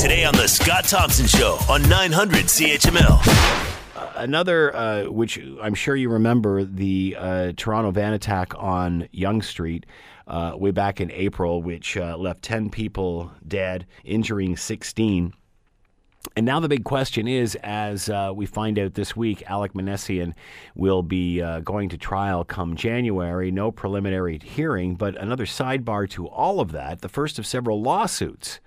Today on The Scott Thompson Show on 900 CHML. Another, uh, which I'm sure you remember, the uh, Toronto van attack on Yonge Street uh, way back in April, which uh, left 10 people dead, injuring 16. And now the big question is, as uh, we find out this week, Alec Minassian will be uh, going to trial come January. No preliminary hearing, but another sidebar to all of that. The first of several lawsuits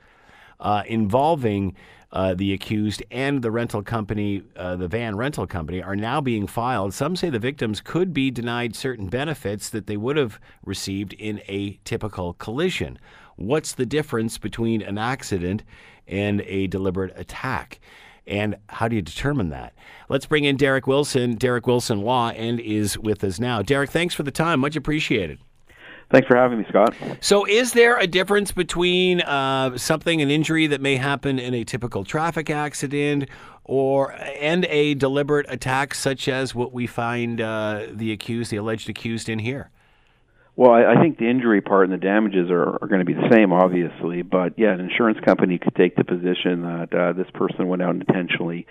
uh, involving uh, the accused and the rental company, uh, the van rental company, are now being filed. Some say the victims could be denied certain benefits that they would have received in a typical collision. What's the difference between an accident and a deliberate attack? And how do you determine that? Let's bring in Derek Wilson, Derek Wilson Law, and is with us now. Derek, thanks for the time. Much appreciated. Thanks for having me, Scott. So, is there a difference between uh, something, an injury that may happen in a typical traffic accident, or and a deliberate attack, such as what we find uh, the accused, the alleged accused, in here? Well, I, I think the injury part and the damages are, are going to be the same, obviously. But yeah, an insurance company could take the position that uh, this person went out and intentionally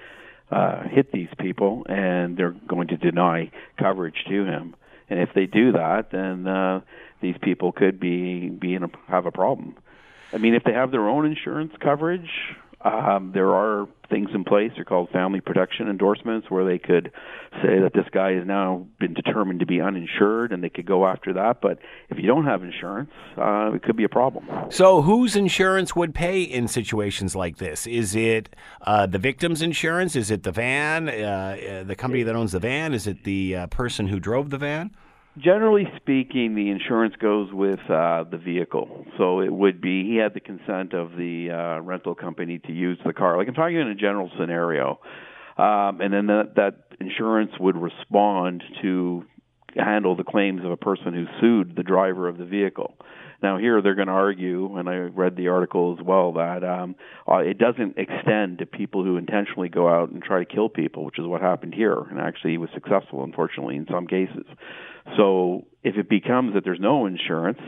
uh, hit these people, and they're going to deny coverage to him. And if they do that, then uh, these people could be be in a, have a problem. I mean, if they have their own insurance coverage, um, there are things in place. They're called family protection endorsements, where they could say that this guy has now been determined to be uninsured, and they could go after that. But if you don't have insurance, uh, it could be a problem. So, whose insurance would pay in situations like this? Is it uh, the victim's insurance? Is it the van, uh, uh the company that owns the van? Is it the uh, person who drove the van? Generally speaking, the insurance goes with uh, the vehicle. So it would be he had the consent of the uh, rental company to use the car. Like I'm talking in a general scenario, um, and then that, that insurance would respond to handle the claims of a person who sued the driver of the vehicle. Now here they're going to argue, and I read the article as well, that um, uh, it doesn't extend to people who intentionally go out and try to kill people, which is what happened here, and actually he was successful, unfortunately, in some cases. So if it becomes that there's no insurance,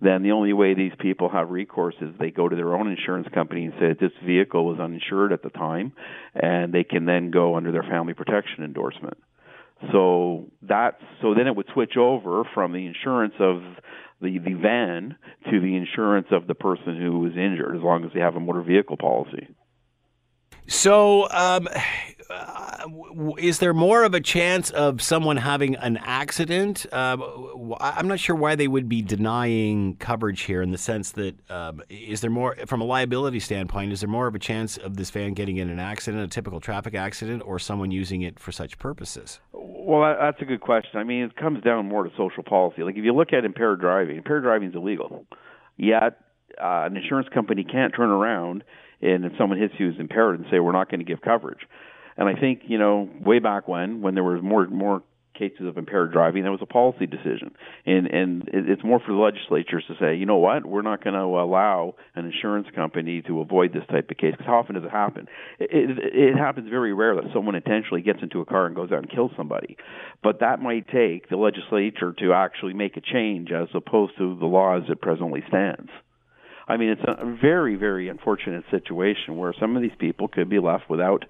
then the only way these people have recourse is they go to their own insurance company and say that this vehicle was uninsured at the time, and they can then go under their family protection endorsement. So that's so then it would switch over from the insurance of the the van to the insurance of the person who was injured, as long as they have a motor vehicle policy. So, um, is there more of a chance of someone having an accident? Uh, I'm not sure why they would be denying coverage here in the sense that um, is there more, from a liability standpoint, is there more of a chance of this van getting in an accident, a typical traffic accident, or someone using it for such purposes? Well, that's a good question. I mean, it comes down more to social policy. Like if you look at impaired driving, impaired driving is illegal. Yet, uh, an insurance company can't turn around and if someone hits you as impaired and say we're not going to give coverage. And I think you know way back when when there was more more cases of impaired driving, that was a policy decision, and and it's more for the legislatures to say, you know what, we're not going to allow an insurance company to avoid this type of case. Because how often does it happen? It, it, it happens very rare that someone intentionally gets into a car and goes out and kills somebody, but that might take the legislature to actually make a change as opposed to the law as it presently stands. I mean, it's a very, very unfortunate situation where some of these people could be left without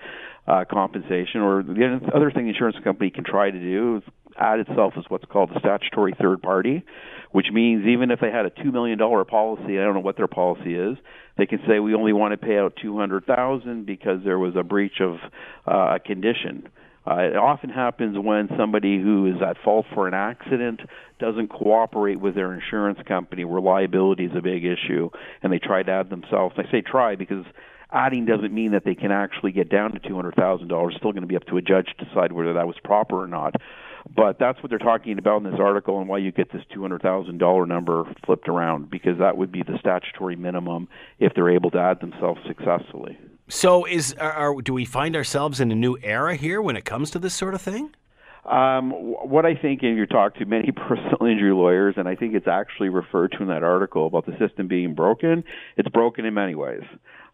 uh, compensation. Or the other thing the insurance company can try to do is add itself as what's called a statutory third party, which means even if they had a two million dollar policy, I don't know what their policy is, they can say we only want to pay out two hundred thousand because there was a breach of uh, a condition. Uh, it often happens when somebody who is at fault for an accident doesn't cooperate with their insurance company, where liability is a big issue, and they try to add themselves. I say try because adding doesn't mean that they can actually get down to two hundred thousand dollars. Still going to be up to a judge to decide whether that was proper or not. But that's what they're talking about in this article, and why you get this two hundred thousand dollar number flipped around because that would be the statutory minimum if they're able to add themselves successfully. So, is are, do we find ourselves in a new era here when it comes to this sort of thing? Um, what I think, and you talk to many personal injury lawyers, and I think it's actually referred to in that article about the system being broken. It's broken in many ways.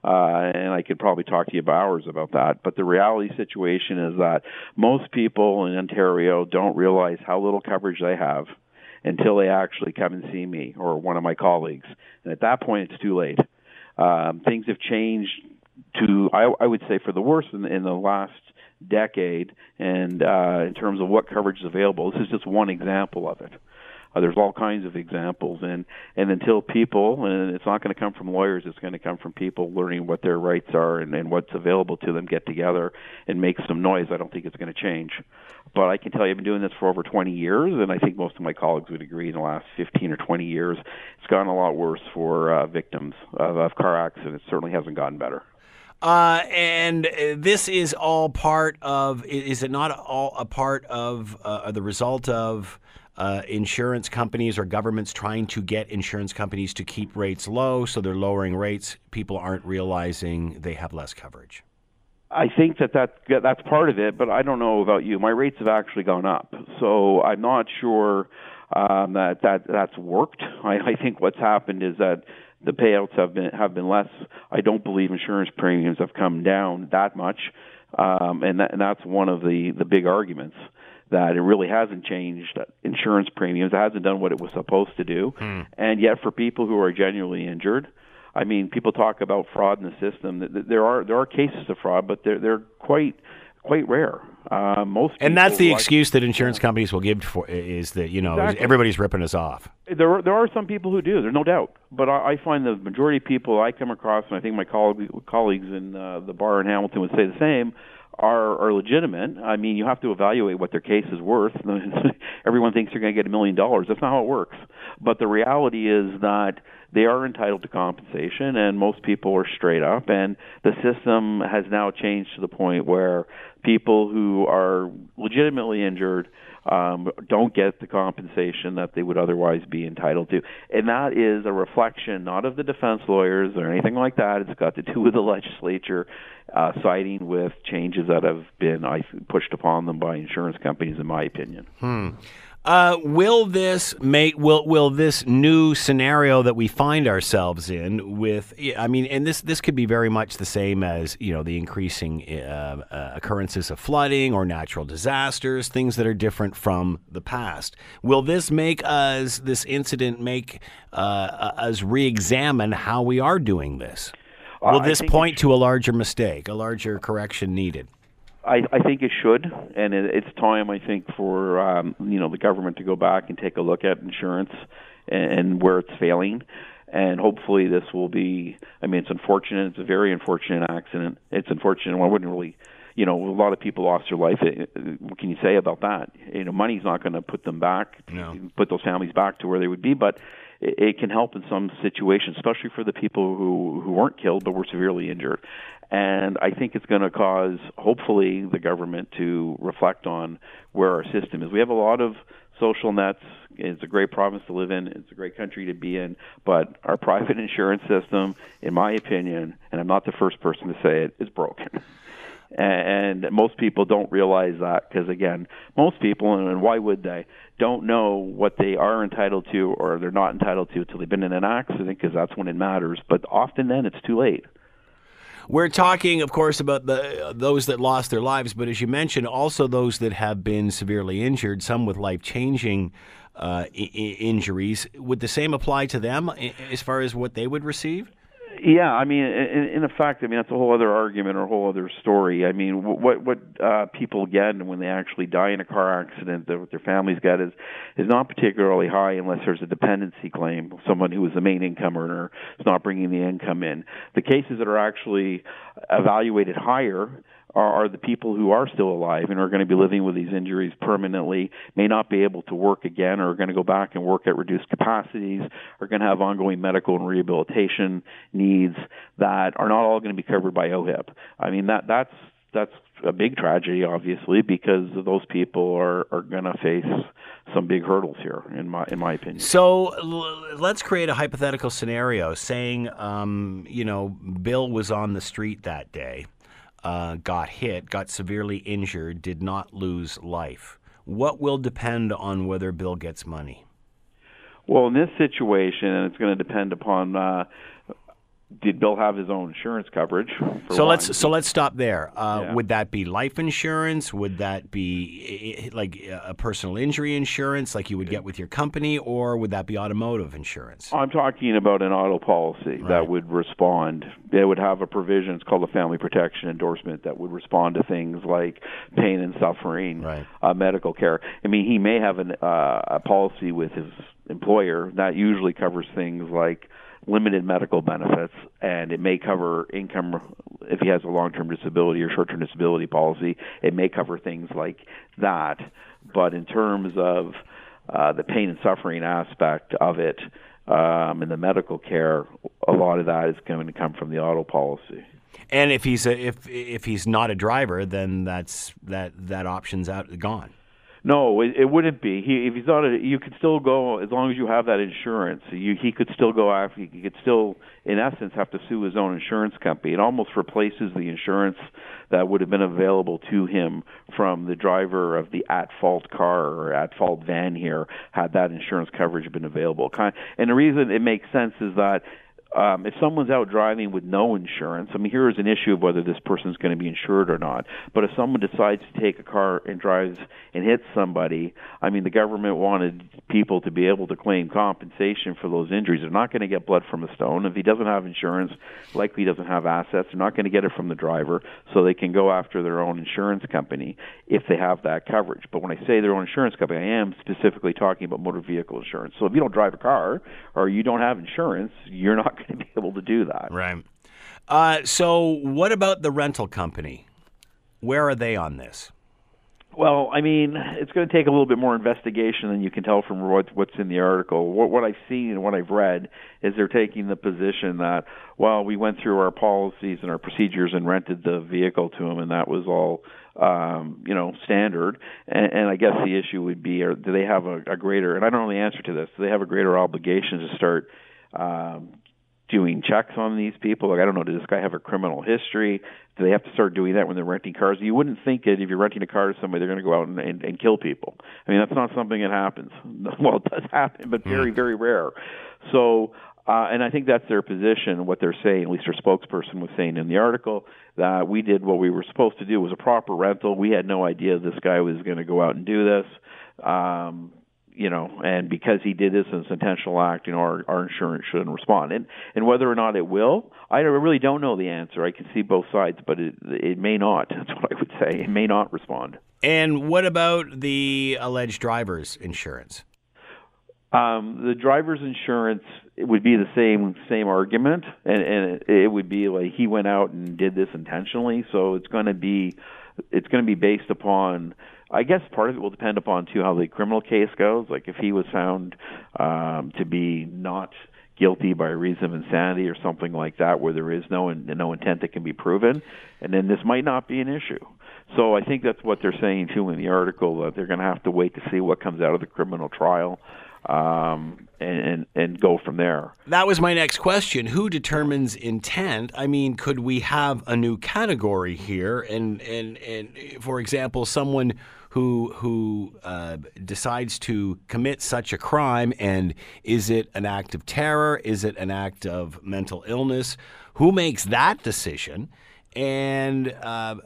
Uh, and I could probably talk to you for hours about that. But the reality situation is that most people in Ontario don't realize how little coverage they have until they actually come and see me or one of my colleagues. And at that point, it's too late. Um, things have changed to I, I would say for the worst in, in the last decade, and uh, in terms of what coverage is available. This is just one example of it. Uh, there's all kinds of examples, and and until people, and it's not going to come from lawyers, it's going to come from people learning what their rights are and, and what's available to them, get together and make some noise. I don't think it's going to change. But I can tell you, I've been doing this for over 20 years, and I think most of my colleagues would agree. In the last 15 or 20 years, it's gotten a lot worse for uh, victims of, of car accidents. It certainly hasn't gotten better. Uh, and this is all part of, is it not all a part of uh, the result of uh, insurance companies or governments trying to get insurance companies to keep rates low so they're lowering rates? People aren't realizing they have less coverage. I think that, that that's part of it, but I don't know about you. My rates have actually gone up, so I'm not sure um, that that that's worked. I, I think what's happened is that the payouts have been have been less. I don't believe insurance premiums have come down that much, um, and, that, and that's one of the the big arguments that it really hasn't changed insurance premiums. It hasn't done what it was supposed to do, hmm. and yet for people who are genuinely injured. I mean, people talk about fraud in the system. There are there are cases of fraud, but they're they're quite quite rare. Uh, most and that's the like, excuse that insurance companies will give for is that you know exactly. everybody's ripping us off. There are, there are some people who do. There's no doubt, but I, I find the majority of people I come across, and I think my colleague, colleagues in uh, the bar in Hamilton would say the same. Are, are legitimate. I mean, you have to evaluate what their case is worth. Everyone thinks they're going to get a million dollars. That's not how it works. But the reality is that they are entitled to compensation, and most people are straight up. And the system has now changed to the point where people who are legitimately injured um, don't get the compensation that they would otherwise be entitled to. And that is a reflection not of the defense lawyers or anything like that. It's got to do with the legislature uh, siding with changes that have been I, pushed upon them by insurance companies, in my opinion. Hmm. Uh, will this make will will this new scenario that we find ourselves in with I mean and this this could be very much the same as you know the increasing uh, uh, occurrences of flooding or natural disasters things that are different from the past. Will this make us this incident make uh, us re-examine how we are doing this? Will this point to a larger mistake a larger correction needed I, I think it should, and it, it's time I think for um, you know the government to go back and take a look at insurance and, and where it's failing, and hopefully this will be. I mean, it's unfortunate. It's a very unfortunate accident. It's unfortunate. Well, I wouldn't really, you know, a lot of people lost their life. What can you say about that? You know, money's not going to put them back, no. put those families back to where they would be, but it, it can help in some situations, especially for the people who who weren't killed but were severely injured. And I think it's going to cause, hopefully, the government to reflect on where our system is. We have a lot of social nets. It's a great province to live in. It's a great country to be in. But our private insurance system, in my opinion, and I'm not the first person to say it, is broken. And most people don't realize that because, again, most people, and why would they, don't know what they are entitled to or they're not entitled to until they've been in an accident because that's when it matters. But often then it's too late. We're talking, of course, about the those that lost their lives, but as you mentioned, also those that have been severely injured, some with life changing uh, I- injuries. Would the same apply to them as far as what they would receive? Yeah, I mean, in, in effect, I mean that's a whole other argument or a whole other story. I mean, what what uh, people get when they actually die in a car accident, that what their families get is is not particularly high unless there's a dependency claim, someone who is the main income earner is not bringing the income in. The cases that are actually evaluated higher are, are the people who are still alive and are going to be living with these injuries permanently, may not be able to work again, or are going to go back and work at reduced capacities, are going to have ongoing medical and rehabilitation needs that are not all going to be covered by OHIP. I mean that that's that's a big tragedy, obviously, because those people are, are going to face some big hurdles here, in my in my opinion. So l- let's create a hypothetical scenario, saying, um, you know, Bill was on the street that day, uh, got hit, got severely injured, did not lose life. What will depend on whether Bill gets money? Well, in this situation, and it's going to depend upon uh, did Bill have his own insurance coverage? So let's so let's stop there. Uh, Yeah. Would that be life insurance? Would that be like a personal injury insurance, like you would get with your company, or would that be automotive insurance? I'm talking about an auto policy Right. that would respond. It would have a provision. It's called a family protection endorsement that would respond to things like pain and suffering, Right. uh, medical care. I mean, he may have an, uh, a policy with his employer that usually covers things like limited medical benefits, and it may cover income if he has a long-term disability or short-term disability policy. It may cover things like that. But in terms of uh, the pain and suffering aspect of it um, and the medical care, a lot of that is going to come from the auto policy. And if he's a, if if he's not a driver, then that's that that option's out gone. No, it, it wouldn't be. He, if he's not, a, you could still go as long as you have that insurance. You, he could still go after. He could still, in essence, have to sue his own insurance company. It almost replaces the insurance that would have been available to him from the driver of the at-fault car or at-fault van here had that insurance coverage been available. And the reason it makes sense is that um, if someone's out driving with no insurance, I mean, here is an issue of whether this person's going to be insured or not. But if someone decides to take a car and drives and hits somebody, I mean, the government wanted people to be able to claim compensation for those injuries. They're not going to get blood from a stone. If he doesn't have insurance, likely doesn't have assets. They're not going to get it from the driver, so they can go after their own insurance company if they have that coverage. But when I say their own insurance company, I am specifically talking about motor vehicle insurance. So if you don't drive a car or you don't have insurance, you're not going to be able to do that. Right. Uh, so what about the rental company? Where are they on this? Well, I mean, it's going to take a little bit more investigation than you can tell from what, what's in the article. What, what I've seen and what I've read is they're taking the position that, well, we went through our policies and our procedures and rented the vehicle to them, and that was all, um, you know, standard. And, and I guess the issue would be, or do they have a, a greater? And I don't know the answer to this. Do they have a greater obligation to start? Um, doing checks on these people. Like I don't know, does this guy have a criminal history? Do they have to start doing that when they're renting cars? You wouldn't think it if you're renting a car to somebody, they're going to go out and, and, and kill people. I mean, that's not something that happens. Well, it does happen, but very, very rare. So, uh, and I think that's their position. What they're saying, at least their spokesperson was saying in the article, that we did what we were supposed to do. It was a proper rental. We had no idea this guy was going to go out and do this. Um, you know, and because he did this as an intentional act, you know, our, our insurance shouldn't respond. And and whether or not it will, I really don't know the answer. I can see both sides, but it it may not. That's what I would say. It may not respond. And what about the alleged driver's insurance? Um, the driver's insurance it would be the same same argument, and and it, it would be like he went out and did this intentionally. So it's going to be it's going to be based upon. I guess part of it will depend upon too how the criminal case goes. Like if he was found um, to be not guilty by reason of insanity or something like that, where there is no no intent that can be proven, and then this might not be an issue. So I think that's what they're saying too in the article that they're going to have to wait to see what comes out of the criminal trial um, and, and go from there. That was my next question. Who determines intent? I mean, could we have a new category here? And and and for example, someone who who uh, decides to commit such a crime, and is it an act of terror? Is it an act of mental illness? Who makes that decision? And uh,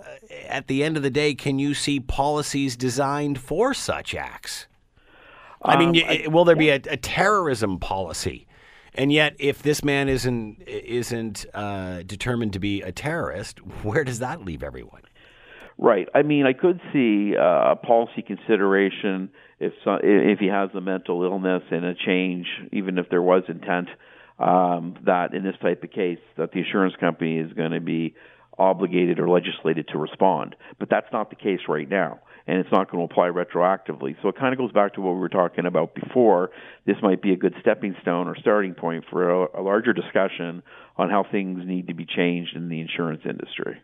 at the end of the day, can you see policies designed for such acts? I mean, Um, y- will there be a, a terrorism policy? And yet, if this man isn't isn't uh, determined to be a terrorist, where does that leave everyone? Right. I mean, I could see uh, a policy consideration if so, if he has a mental illness and a change, even if there was intent um, that in this type of case that the insurance company is going to be obligated or legislated to respond. But that's not the case right now, and it's not going to apply retroactively. So it kind of goes back to what we were talking about before. This might be a good stepping stone or starting point for a, a larger discussion on how things need to be changed in the insurance industry.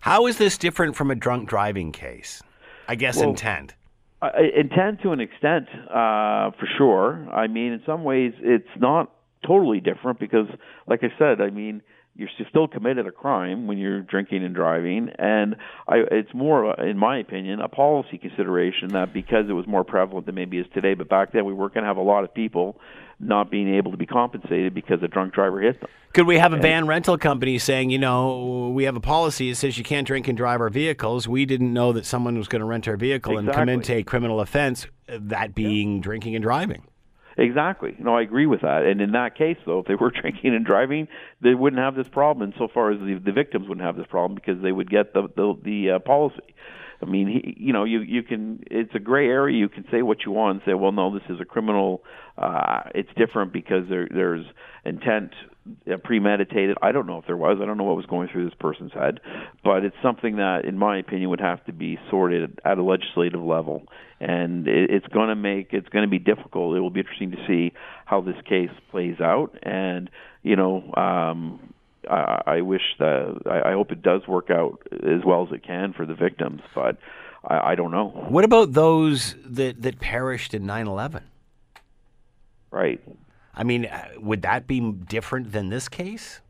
How is this different from a drunk driving case? I guess Well, intent. Uh, intent to an extent, uh, for sure. I mean, in some ways, it's not totally different because, like I said, I mean, you're still committed a crime when you're drinking and driving and I, it's more uh, in my opinion a policy consideration that because it was more prevalent than maybe is today but back then we were going to have a lot of people not being able to be compensated because a drunk driver hit them could we have a van rental company saying you know we have a policy that says you can't drink and drive our vehicles we didn't know that someone was going to rent our vehicle exactly. and commit a criminal offense uh, that being yeah. drinking and driving Exactly. No, I agree with that. And in that case, though, if they were drinking and driving, they wouldn't have this problem. And so far as the, the victims wouldn't have this problem because they would get the the, the uh, policy. I mean, he, you know, you you can. It's a gray area. You can say what you want and say, well, no, this is a criminal. Uh, it's different because there there's intent uh, premeditated. I don't know if there was. I don't know what was going through this person's head, but it's something that, in my opinion, would have to be sorted at a legislative level, and it, it's going to make it's going to be difficult. It will be interesting to see how this case plays out, and you know. Um, I, I wish that I, I hope it does work out as well as it can for the victims, but I, I don't know. What about those that that perished in 9/11? Right. I mean, uh, would that be different than this case?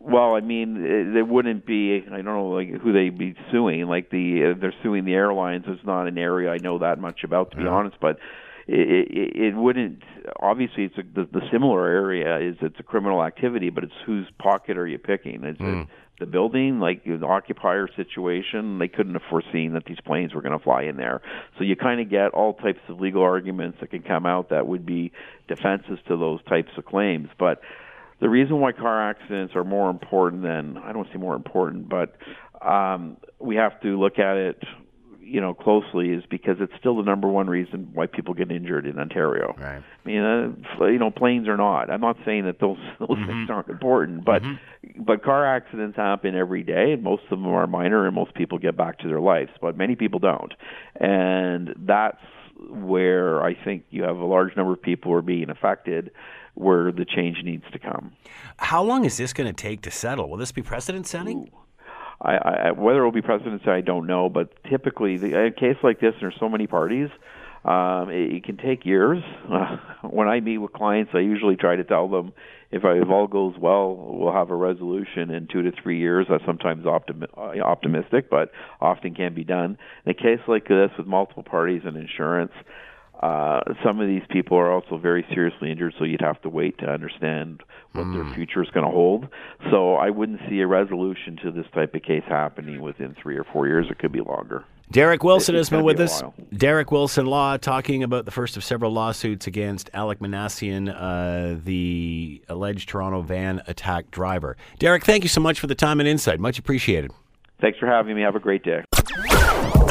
Well, I mean, it, it wouldn't be. I don't know, like who they'd be suing. Like the uh, they're suing the airlines. It's not an area I know that much about, to be yeah. honest. But it, it, it wouldn't. Obviously, it's a, the, the similar area is it's a criminal activity, but it's whose pocket are you picking? Is mm. it the building, like the occupier situation, they couldn't have foreseen that these planes were going to fly in there. So you kind of get all types of legal arguments that can come out that would be defenses to those types of claims. But the reason why car accidents are more important than I don't say more important, but um, we have to look at it you know closely is because it's still the number one reason why people get injured in Ontario. Right. I mean, uh, you know, planes are not. I'm not saying that those those mm-hmm. things aren't important, but mm-hmm. but car accidents happen every day, and most of them are minor, and most people get back to their lives, but many people don't, and that's where I think you have a large number of people who are being affected where the change needs to come. How long is this going to take to settle? Will this be precedent setting? I, I, whether it will be presidency, I don't know. But typically, the, a case like this, there's so many parties. Um, it, it can take years. Uh, when I meet with clients, I usually try to tell them if, I, if all goes well, we'll have a resolution in two to three years. That's sometimes optimi- uh, optimistic, but often can be done. In a case like this with multiple parties and insurance, uh, some of these people are also very seriously injured, so you'd have to wait to understand what mm. their hmm. future is going to hold. So I wouldn't see a resolution to this type of case happening within three or four years. It could be longer. Derek Wilson has been with us. While. Derek Wilson Law talking about the first of several lawsuits against Alec Minassian, uh, the alleged Toronto van attack driver. Derek, thank you so much for the time and insight. Much appreciated. Thanks for having me. Have a great day.